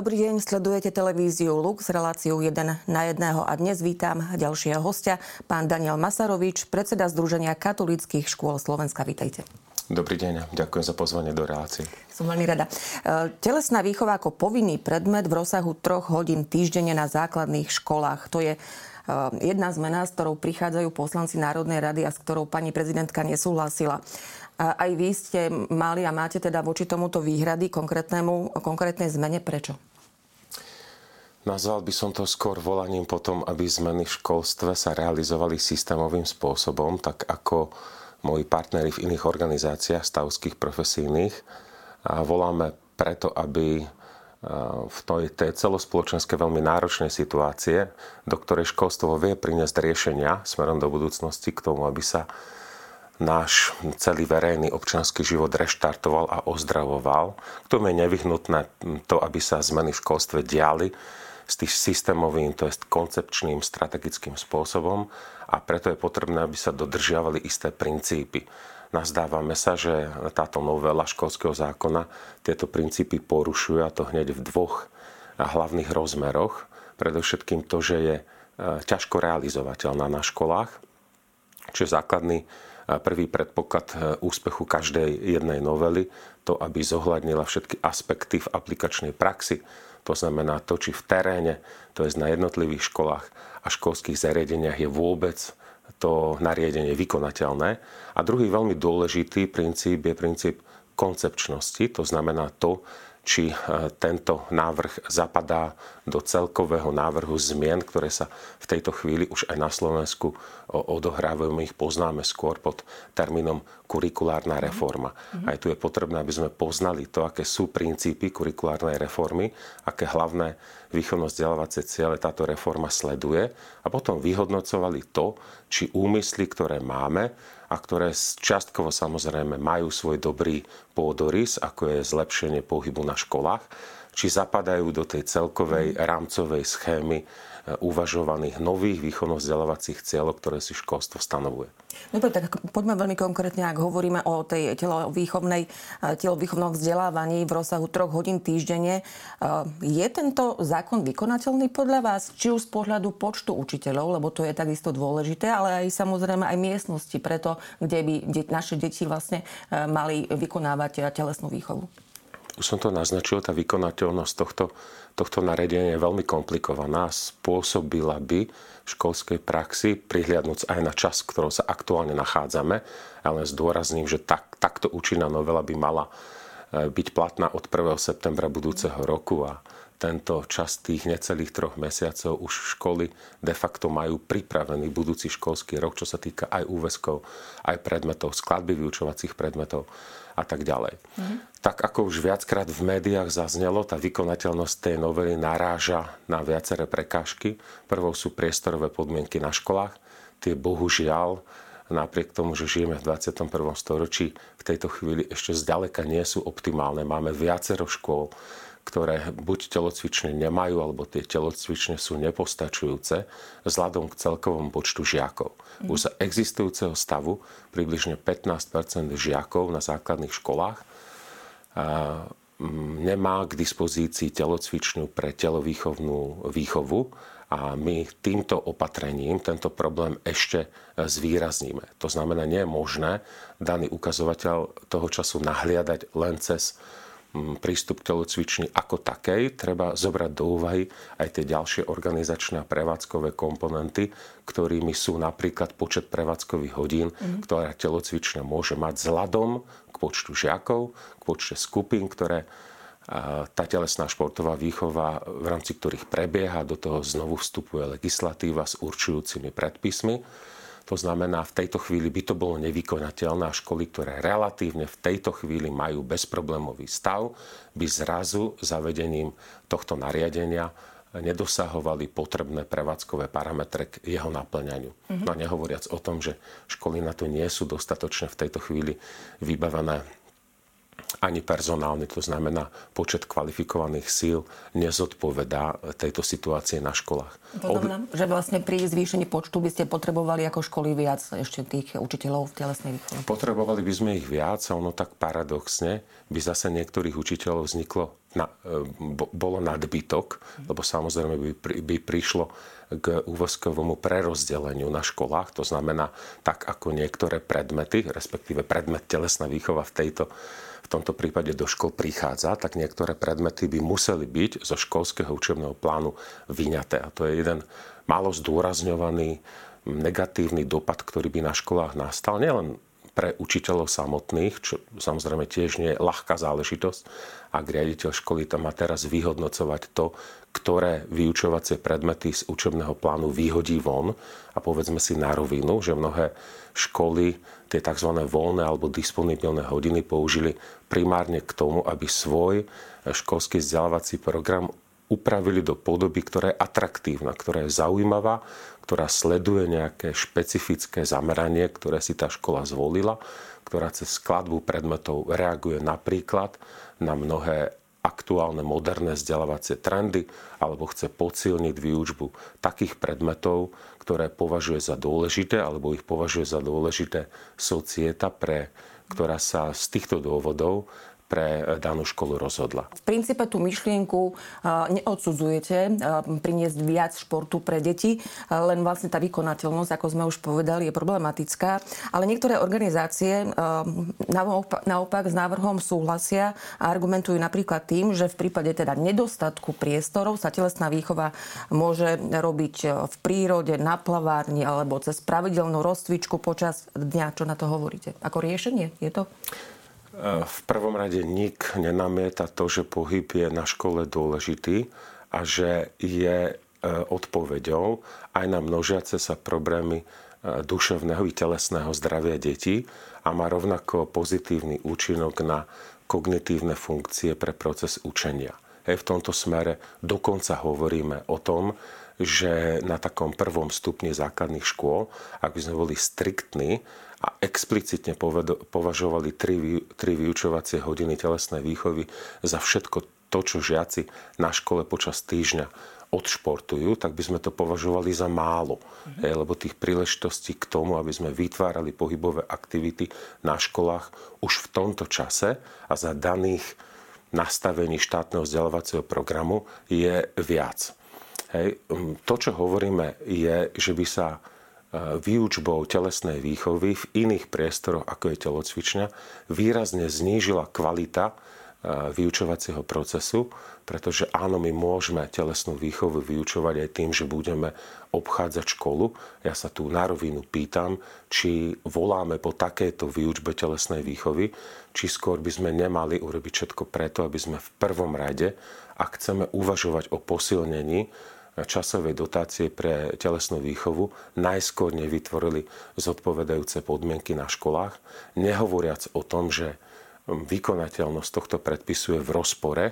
Dobrý deň, sledujete televíziu Lux, reláciu 1 na 1 a dnes vítam ďalšieho hostia, pán Daniel Masarovič, predseda Združenia katolických škôl Slovenska. Vítejte. Dobrý deň, ďakujem za pozvanie do relácie. Som veľmi rada. E, telesná výchova ako povinný predmet v rozsahu troch hodín týždenne na základných školách. To je e, jedna zmena, s ktorou prichádzajú poslanci Národnej rady a s ktorou pani prezidentka nesúhlasila. Aj vy ste mali a máte teda voči tomuto výhrady konkrétnemu, konkrétnej zmene. Prečo? Nazval by som to skôr volaním potom, aby zmeny v školstve sa realizovali systémovým spôsobom, tak ako moji partnery v iných organizáciách stavských profesijných. A voláme preto, aby v tej, tej celospoločenskej veľmi náročnej situácie, do ktorej školstvo vie priniesť riešenia smerom do budúcnosti k tomu, aby sa náš celý verejný občanský život reštartoval a ozdravoval. K tomu je nevyhnutné to, aby sa zmeny v školstve diali s tým systémovým, to je koncepčným, strategickým spôsobom a preto je potrebné, aby sa dodržiavali isté princípy. Nazdávame sa, že táto novela školského zákona tieto princípy porušuje a to hneď v dvoch hlavných rozmeroch. Predovšetkým to, že je e, ťažko realizovateľná na školách, čo je základný prvý predpoklad e, úspechu každej jednej novely, to, aby zohľadnila všetky aspekty v aplikačnej praxi. To znamená to, či v teréne, to je na jednotlivých školách a školských zariadeniach je vôbec to nariadenie vykonateľné. A druhý veľmi dôležitý princíp je princíp koncepčnosti, to znamená to, či e, tento návrh zapadá do celkového návrhu zmien, ktoré sa v tejto chvíli už aj na Slovensku odohrávajú. My ich poznáme skôr pod termínom kurikulárna mhm. reforma. Mm-hmm. Aj tu je potrebné, aby sme poznali to, aké sú princípy kurikulárnej reformy, aké hlavné výchovno-vzdelávacie ciele táto reforma sleduje a potom vyhodnocovali to, či úmysly, ktoré máme, a ktoré čiastkovo samozrejme majú svoj dobrý pôdorys, ako je zlepšenie pohybu na školách, či zapadajú do tej celkovej rámcovej schémy uvažovaných nových výchovno-vzdelávacích cieľov, ktoré si školstvo stanovuje. Dobre, tak poďme veľmi konkrétne, ak hovoríme o tej telovýchovnej, eh, telovýchovnom vzdelávaní v rozsahu troch hodín týždenne. Eh, je tento zákon vykonateľný podľa vás, či už z pohľadu počtu učiteľov, lebo to je takisto dôležité, ale aj samozrejme aj miestnosti, preto, kde by naše deti vlastne mali vykonávať telesnú výchovu? Už som to naznačil, tá vykonateľnosť tohto tohto nariadenia je veľmi komplikovaná. Spôsobila by v školskej praxi, prihliadnúc aj na čas, v ktorom sa aktuálne nachádzame, ale zdôrazním, že tak, takto účinná novela by mala e, byť platná od 1. septembra budúceho roku a tento čas tých necelých troch mesiacov už školy de facto majú pripravený budúci školský rok, čo sa týka aj úveskov, aj predmetov, skladby vyučovacích predmetov a tak ďalej. Mm-hmm. Tak ako už viackrát v médiách zaznelo, tá vykonateľnosť tej novely naráža na viaceré prekážky. Prvou sú priestorové podmienky na školách. Tie bohužiaľ, napriek tomu, že žijeme v 21. storočí, v tejto chvíli ešte zďaleka nie sú optimálne. Máme viacero škôl, ktoré buď telocvične nemajú, alebo tie telocvične sú nepostačujúce vzhľadom k celkovom počtu žiakov. Mm. Už za existujúceho stavu približne 15% žiakov na základných školách nemá k dispozícii telocvičňu pre telovýchovnú výchovu a my týmto opatrením tento problém ešte zvýrazníme. To znamená, nie je možné daný ukazovateľ toho času nahliadať len cez prístup k telocvični ako takej, treba zobrať do úvahy aj tie ďalšie organizačné a prevádzkové komponenty, ktorými sú napríklad počet prevádzkových hodín, mm. ktoré telocvičňa môže mať vzhľadom k počtu žiakov, k počte skupín, ktoré tá telesná športová výchova, v rámci ktorých prebieha, do toho znovu vstupuje legislatíva s určujúcimi predpismi. To znamená, v tejto chvíli by to bolo nevykonateľné a školy, ktoré relatívne v tejto chvíli majú bezproblémový stav, by zrazu zavedením tohto nariadenia nedosahovali potrebné prevádzkové parametre k jeho naplňaniu. Mm-hmm. No nehovoriac o tom, že školy na to nie sú dostatočne v tejto chvíli vybavené ani personálny, to znamená počet kvalifikovaných síl, nezodpovedá tejto situácie na školách. To znamená, že vlastne pri zvýšení počtu by ste potrebovali ako školy viac ešte tých učiteľov v telesnej výchove? Potrebovali by sme ich viac a ono tak paradoxne by zase niektorých učiteľov vzniklo, na, e, bolo nadbytok, lebo samozrejme by, by prišlo k úvozkovému prerozdeleniu na školách. To znamená, tak ako niektoré predmety, respektíve predmet telesná výchova v tejto tomto prípade do škol prichádza, tak niektoré predmety by museli byť zo školského učebného plánu vyňaté. A to je jeden málo zdôrazňovaný negatívny dopad, ktorý by na školách nastal. Nielen pre učiteľov samotných, čo samozrejme tiež nie je ľahká záležitosť, ak riaditeľ školy tam má teraz vyhodnocovať to, ktoré vyučovacie predmety z učebného plánu vyhodí von a povedzme si na rovinu, že mnohé školy tie tzv. voľné alebo disponibilné hodiny použili primárne k tomu, aby svoj školský vzdelávací program upravili do podoby, ktorá je atraktívna, ktorá je zaujímavá, ktorá sleduje nejaké špecifické zameranie, ktoré si tá škola zvolila, ktorá cez skladbu predmetov reaguje napríklad na mnohé aktuálne moderné vzdelávacie trendy alebo chce posilniť výučbu takých predmetov, ktoré považuje za dôležité alebo ich považuje za dôležité societa, pre, ktorá sa z týchto dôvodov pre danú školu rozhodla. V princípe tú myšlienku neodsudzujete priniesť viac športu pre deti, len vlastne tá vykonateľnosť, ako sme už povedali, je problematická. Ale niektoré organizácie naopak s návrhom súhlasia a argumentujú napríklad tým, že v prípade teda nedostatku priestorov sa telesná výchova môže robiť v prírode, na plavárni alebo cez pravidelnú rozcvičku počas dňa. Čo na to hovoríte? Ako riešenie je to? V prvom rade nik nenamieta to, že pohyb je na škole dôležitý a že je e, odpoveďou aj na množiace sa problémy e, duševného i telesného zdravia detí a má rovnako pozitívny účinok na kognitívne funkcie pre proces učenia. Hej, v tomto smere dokonca hovoríme o tom, že na takom prvom stupni základných škôl, ak by sme boli striktní a explicitne považovali tri, tri vyučovacie hodiny telesnej výchovy za všetko to, čo žiaci na škole počas týždňa odšportujú, tak by sme to považovali za málo. Mm-hmm. Hej, lebo tých príležitostí k tomu, aby sme vytvárali pohybové aktivity na školách už v tomto čase a za daných nastavení štátneho vzdelávacieho programu je viac. Hej. To, čo hovoríme, je, že by sa výučbou telesnej výchovy v iných priestoroch, ako je telocvičňa, výrazne znížila kvalita uh, vyučovacieho procesu, pretože áno, my môžeme telesnú výchovu vyučovať aj tým, že budeme obchádzať školu. Ja sa tu na rovinu pýtam, či voláme po takejto výučbe telesnej výchovy, či skôr by sme nemali urobiť všetko preto, aby sme v prvom rade, ak chceme uvažovať o posilnení časovej dotácie pre telesnú výchovu najskôr nevytvorili zodpovedajúce podmienky na školách, nehovoriac o tom, že vykonateľnosť tohto predpisu je v rozpore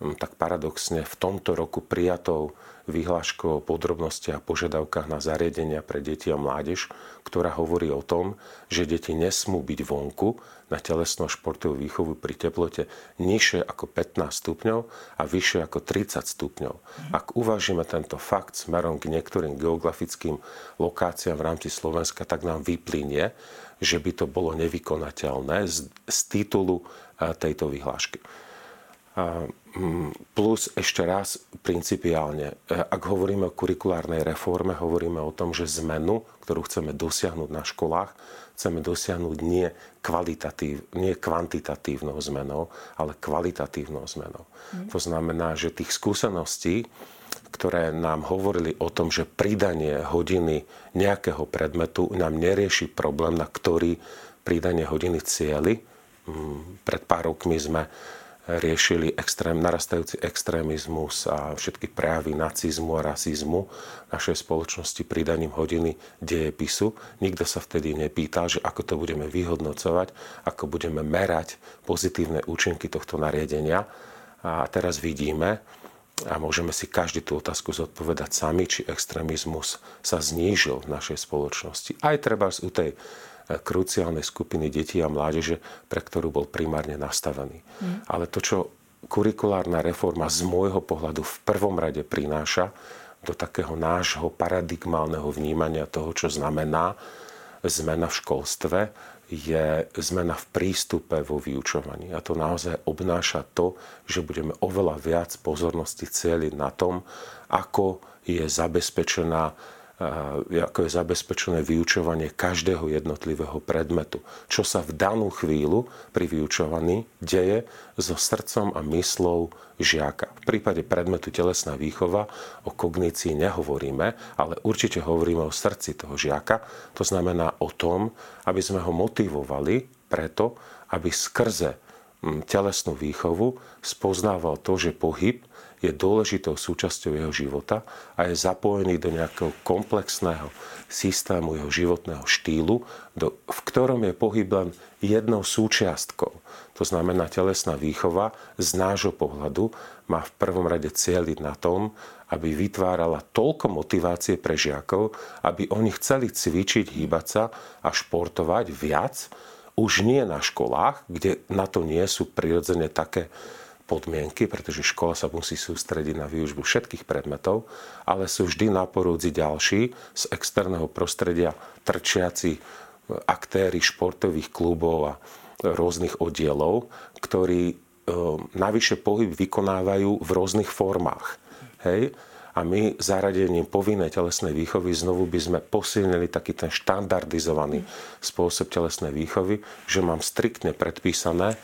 tak paradoxne v tomto roku prijatou vyhláškou o podrobnostiach a požiadavkách na zariadenia pre deti a mládež, ktorá hovorí o tom, že deti nesmú byť vonku na telesnú športovú výchovu pri teplote nižšie ako 15 stupňov a vyššie ako 30 stupňov. Ak uvážime tento fakt smerom k niektorým geografickým lokáciám v rámci Slovenska, tak nám vyplynie, že by to bolo nevykonateľné z, z titulu tejto vyhlášky. Mm, plus ešte raz principiálne, e, ak hovoríme o kurikulárnej reforme, hovoríme o tom, že zmenu, ktorú chceme dosiahnuť na školách, chceme dosiahnuť nie, kvalitatív, nie kvantitatívnou zmenou, ale kvalitatívnou zmenou. Mm. To znamená, že tých skúseností, ktoré nám hovorili o tom, že pridanie hodiny nejakého predmetu nám nerieši problém, na ktorý pridanie hodiny cieli. Mm, pred pár rokmi sme riešili extrém, narastajúci extrémizmus a všetky prejavy nacizmu a rasizmu našej spoločnosti pridaním hodiny dejepisu. Nikto sa vtedy nepýtal, že ako to budeme vyhodnocovať, ako budeme merať pozitívne účinky tohto nariadenia. A teraz vidíme, a môžeme si každý tú otázku zodpovedať sami, či extrémizmus sa znížil v našej spoločnosti. Aj treba u tej kruciálnej skupiny detí a mládeže, pre ktorú bol primárne nastavený. Mm. Ale to, čo kurikulárna reforma z môjho pohľadu v prvom rade prináša do takého nášho paradigmálneho vnímania toho, čo znamená zmena v školstve, je zmena v prístupe vo vyučovaní. A to naozaj obnáša to, že budeme oveľa viac pozornosti cieliť na tom, ako je zabezpečená ako je zabezpečené vyučovanie každého jednotlivého predmetu. Čo sa v danú chvíľu pri vyučovaní deje so srdcom a myslou žiaka. V prípade predmetu telesná výchova o kognícii nehovoríme, ale určite hovoríme o srdci toho žiaka. To znamená o tom, aby sme ho motivovali preto, aby skrze telesnú výchovu spoznával to, že pohyb je dôležitou súčasťou jeho života a je zapojený do nejakého komplexného systému jeho životného štýlu, do, v ktorom je pohyb len jednou súčiastkou. To znamená, telesná výchova z nášho pohľadu má v prvom rade cieľiť na tom, aby vytvárala toľko motivácie pre žiakov, aby oni chceli cvičiť, hýbať sa a športovať viac, už nie na školách, kde na to nie sú prirodzene také podmienky, pretože škola sa musí sústrediť na výužbu všetkých predmetov, ale sú vždy náporúdzi ďalší z externého prostredia trčiaci e, aktéry športových klubov a rôznych oddielov, ktorí e, navyše pohyb vykonávajú v rôznych formách. Hej? A my zaradením povinnej telesnej výchovy znovu by sme posilnili taký ten štandardizovaný spôsob telesnej výchovy, že mám striktne predpísané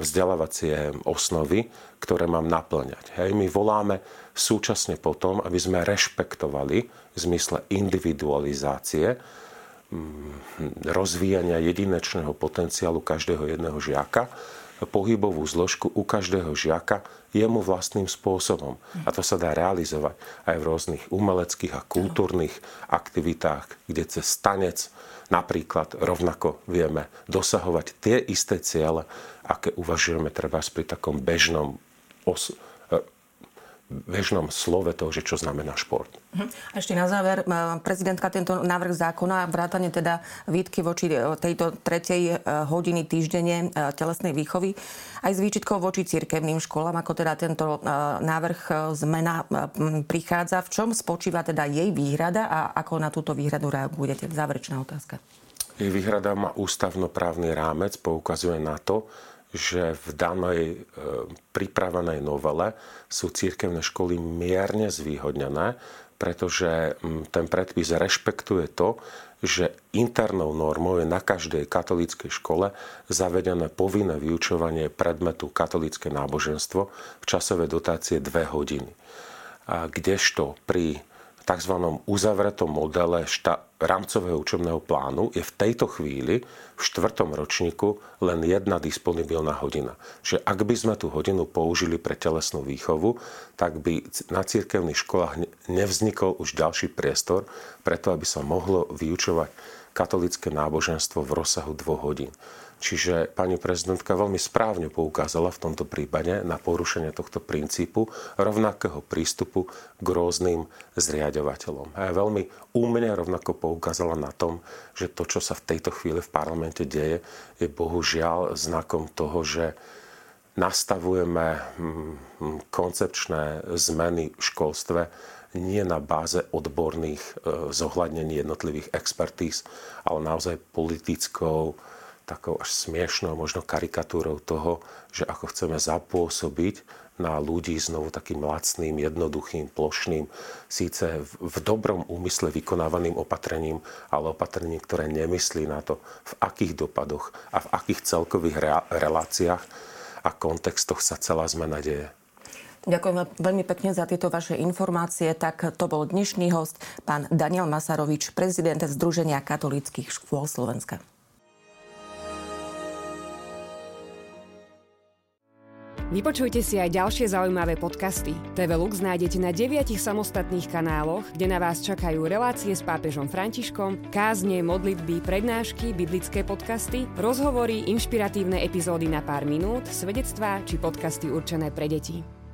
vzdelávacie osnovy, ktoré mám naplňať. Hej, my voláme súčasne potom, aby sme rešpektovali v zmysle individualizácie mm, rozvíjania jedinečného potenciálu každého jedného žiaka, pohybovú zložku u každého žiaka jemu vlastným spôsobom. A to sa dá realizovať aj v rôznych umeleckých a kultúrnych aktivitách, kde cez tanec napríklad rovnako vieme dosahovať tie isté ciele, aké uvažujeme treba pri takom bežnom os- bežnom slove toho, že čo znamená šport. Mhm. A ešte na záver, prezidentka tento návrh zákona, vrátane teda výtky voči e, tejto tretej e, hodiny týždenne e, telesnej výchovy, aj s výčitkou voči cirkevným školám, ako teda tento návrh zmena prichádza. V čom spočíva teda jej výhrada a ako na túto výhradu reagujete? Záverečná otázka. Jej výhrada má ústavnoprávny rámec, poukazuje na to, že v danej e, pripravenej novele sú církevné školy mierne zvýhodnené, pretože ten predpis rešpektuje to, že internou normou je na každej katolíckej škole zavedené povinné vyučovanie predmetu katolické náboženstvo v časovej dotácie 2 hodiny. A kdežto pri tzv. uzavretom modele šta- rámcového učebného plánu je v tejto chvíli v štvrtom ročníku len jedna disponibilná hodina. Že ak by sme tú hodinu použili pre telesnú výchovu, tak by na cirkevných školách nevznikol už ďalší priestor preto, aby sa mohlo vyučovať katolické náboženstvo v rozsahu dvoch hodín. Čiže pani prezidentka veľmi správne poukázala v tomto prípade na porušenie tohto princípu rovnakého prístupu k rôznym zriadovateľom. A veľmi úmne rovnako poukázala na tom, že to, čo sa v tejto chvíli v parlamente deje, je bohužiaľ znakom toho, že nastavujeme hm, koncepčné zmeny v školstve nie na báze odborných e, zohľadnení jednotlivých expertíz, ale naozaj politickou, takou až smiešnou možno karikatúrou toho, že ako chceme zapôsobiť na ľudí znovu takým lacným, jednoduchým, plošným, síce v dobrom úmysle vykonávaným opatrením, ale opatrením, ktoré nemyslí na to, v akých dopadoch a v akých celkových reláciách a kontextoch sa celá zmena deje. Ďakujem veľmi pekne za tieto vaše informácie. Tak to bol dnešný host, pán Daniel Masarovič, prezident Združenia katolických škôl Slovenska. Vypočujte si aj ďalšie zaujímavé podcasty. TV Lux nájdete na deviatich samostatných kanáloch, kde na vás čakajú relácie s pápežom Františkom, kázne, modlitby, prednášky, biblické podcasty, rozhovory, inšpiratívne epizódy na pár minút, svedectvá či podcasty určené pre deti.